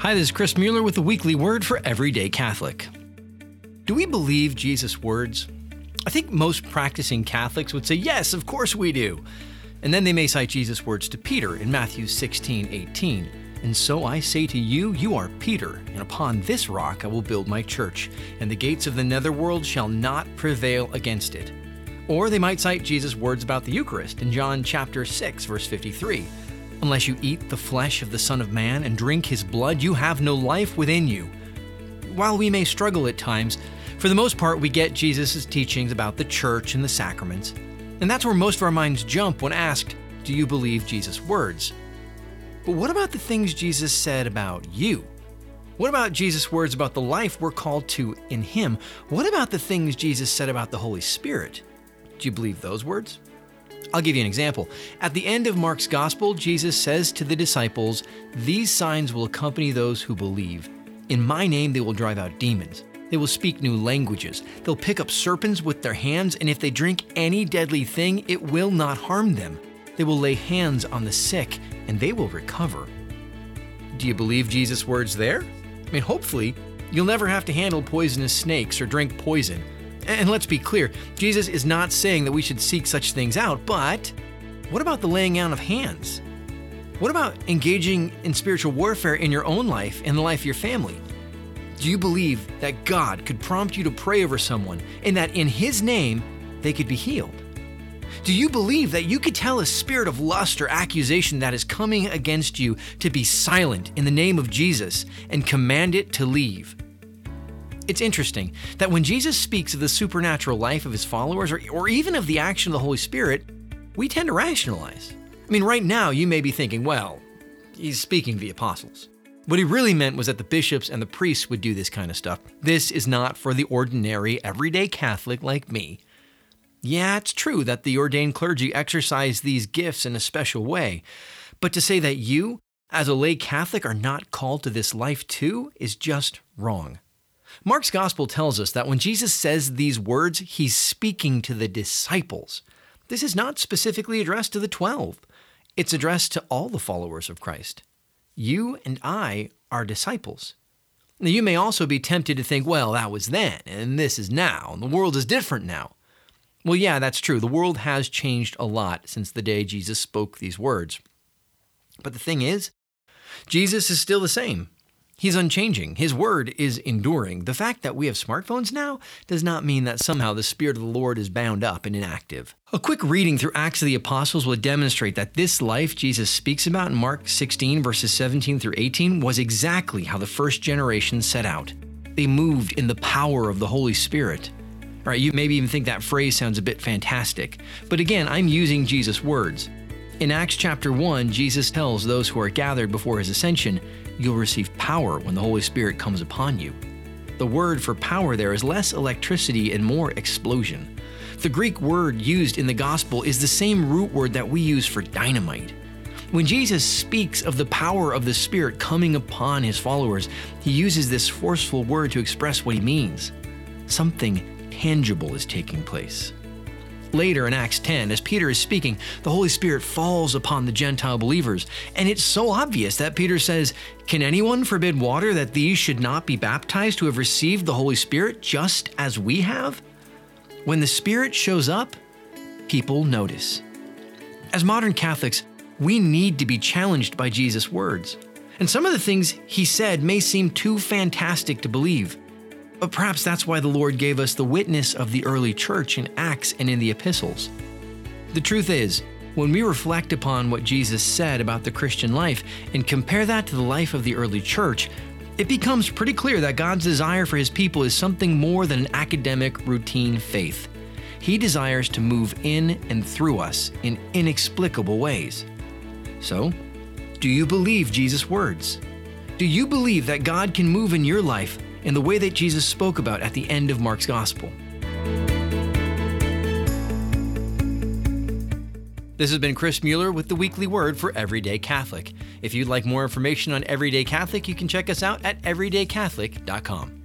Hi, this is Chris Mueller with the weekly word for Everyday Catholic. Do we believe Jesus' words? I think most practicing Catholics would say, yes, of course we do. And then they may cite Jesus' words to Peter in Matthew 16 18. And so I say to you, you are Peter, and upon this rock I will build my church, and the gates of the netherworld shall not prevail against it. Or they might cite Jesus' words about the Eucharist in John chapter 6, verse 53. Unless you eat the flesh of the Son of Man and drink his blood, you have no life within you. While we may struggle at times, for the most part, we get Jesus' teachings about the church and the sacraments. And that's where most of our minds jump when asked, Do you believe Jesus' words? But what about the things Jesus said about you? What about Jesus' words about the life we're called to in Him? What about the things Jesus said about the Holy Spirit? Do you believe those words? I'll give you an example. At the end of Mark's Gospel, Jesus says to the disciples, These signs will accompany those who believe. In my name, they will drive out demons. They will speak new languages. They'll pick up serpents with their hands, and if they drink any deadly thing, it will not harm them. They will lay hands on the sick, and they will recover. Do you believe Jesus' words there? I mean, hopefully, you'll never have to handle poisonous snakes or drink poison. And let's be clear, Jesus is not saying that we should seek such things out, but what about the laying on of hands? What about engaging in spiritual warfare in your own life and the life of your family? Do you believe that God could prompt you to pray over someone and that in His name they could be healed? Do you believe that you could tell a spirit of lust or accusation that is coming against you to be silent in the name of Jesus and command it to leave? It's interesting that when Jesus speaks of the supernatural life of his followers, or, or even of the action of the Holy Spirit, we tend to rationalize. I mean, right now you may be thinking, well, he's speaking to the apostles. What he really meant was that the bishops and the priests would do this kind of stuff. This is not for the ordinary, everyday Catholic like me. Yeah, it's true that the ordained clergy exercise these gifts in a special way, but to say that you, as a lay Catholic, are not called to this life too is just wrong. Mark's gospel tells us that when Jesus says these words, he's speaking to the disciples. This is not specifically addressed to the 12, it's addressed to all the followers of Christ. You and I are disciples. Now, you may also be tempted to think, well, that was then, and this is now, and the world is different now. Well, yeah, that's true. The world has changed a lot since the day Jesus spoke these words. But the thing is, Jesus is still the same. He's unchanging. His word is enduring. The fact that we have smartphones now does not mean that somehow the Spirit of the Lord is bound up and inactive. A quick reading through Acts of the Apostles will demonstrate that this life Jesus speaks about in Mark 16, verses 17 through 18, was exactly how the first generation set out. They moved in the power of the Holy Spirit. All right, you maybe even think that phrase sounds a bit fantastic. But again, I'm using Jesus' words. In Acts chapter 1, Jesus tells those who are gathered before his ascension, You'll receive power when the Holy Spirit comes upon you. The word for power there is less electricity and more explosion. The Greek word used in the gospel is the same root word that we use for dynamite. When Jesus speaks of the power of the Spirit coming upon his followers, he uses this forceful word to express what he means. Something tangible is taking place. Later in Acts 10, as Peter is speaking, the Holy Spirit falls upon the Gentile believers. And it's so obvious that Peter says, Can anyone forbid water that these should not be baptized who have received the Holy Spirit just as we have? When the Spirit shows up, people notice. As modern Catholics, we need to be challenged by Jesus' words. And some of the things he said may seem too fantastic to believe. But perhaps that's why the Lord gave us the witness of the early church in Acts and in the epistles. The truth is, when we reflect upon what Jesus said about the Christian life and compare that to the life of the early church, it becomes pretty clear that God's desire for his people is something more than an academic routine faith. He desires to move in and through us in inexplicable ways. So, do you believe Jesus' words? Do you believe that God can move in your life in the way that Jesus spoke about at the end of Mark's Gospel. This has been Chris Mueller with the weekly word for Everyday Catholic. If you'd like more information on Everyday Catholic, you can check us out at everydaycatholic.com.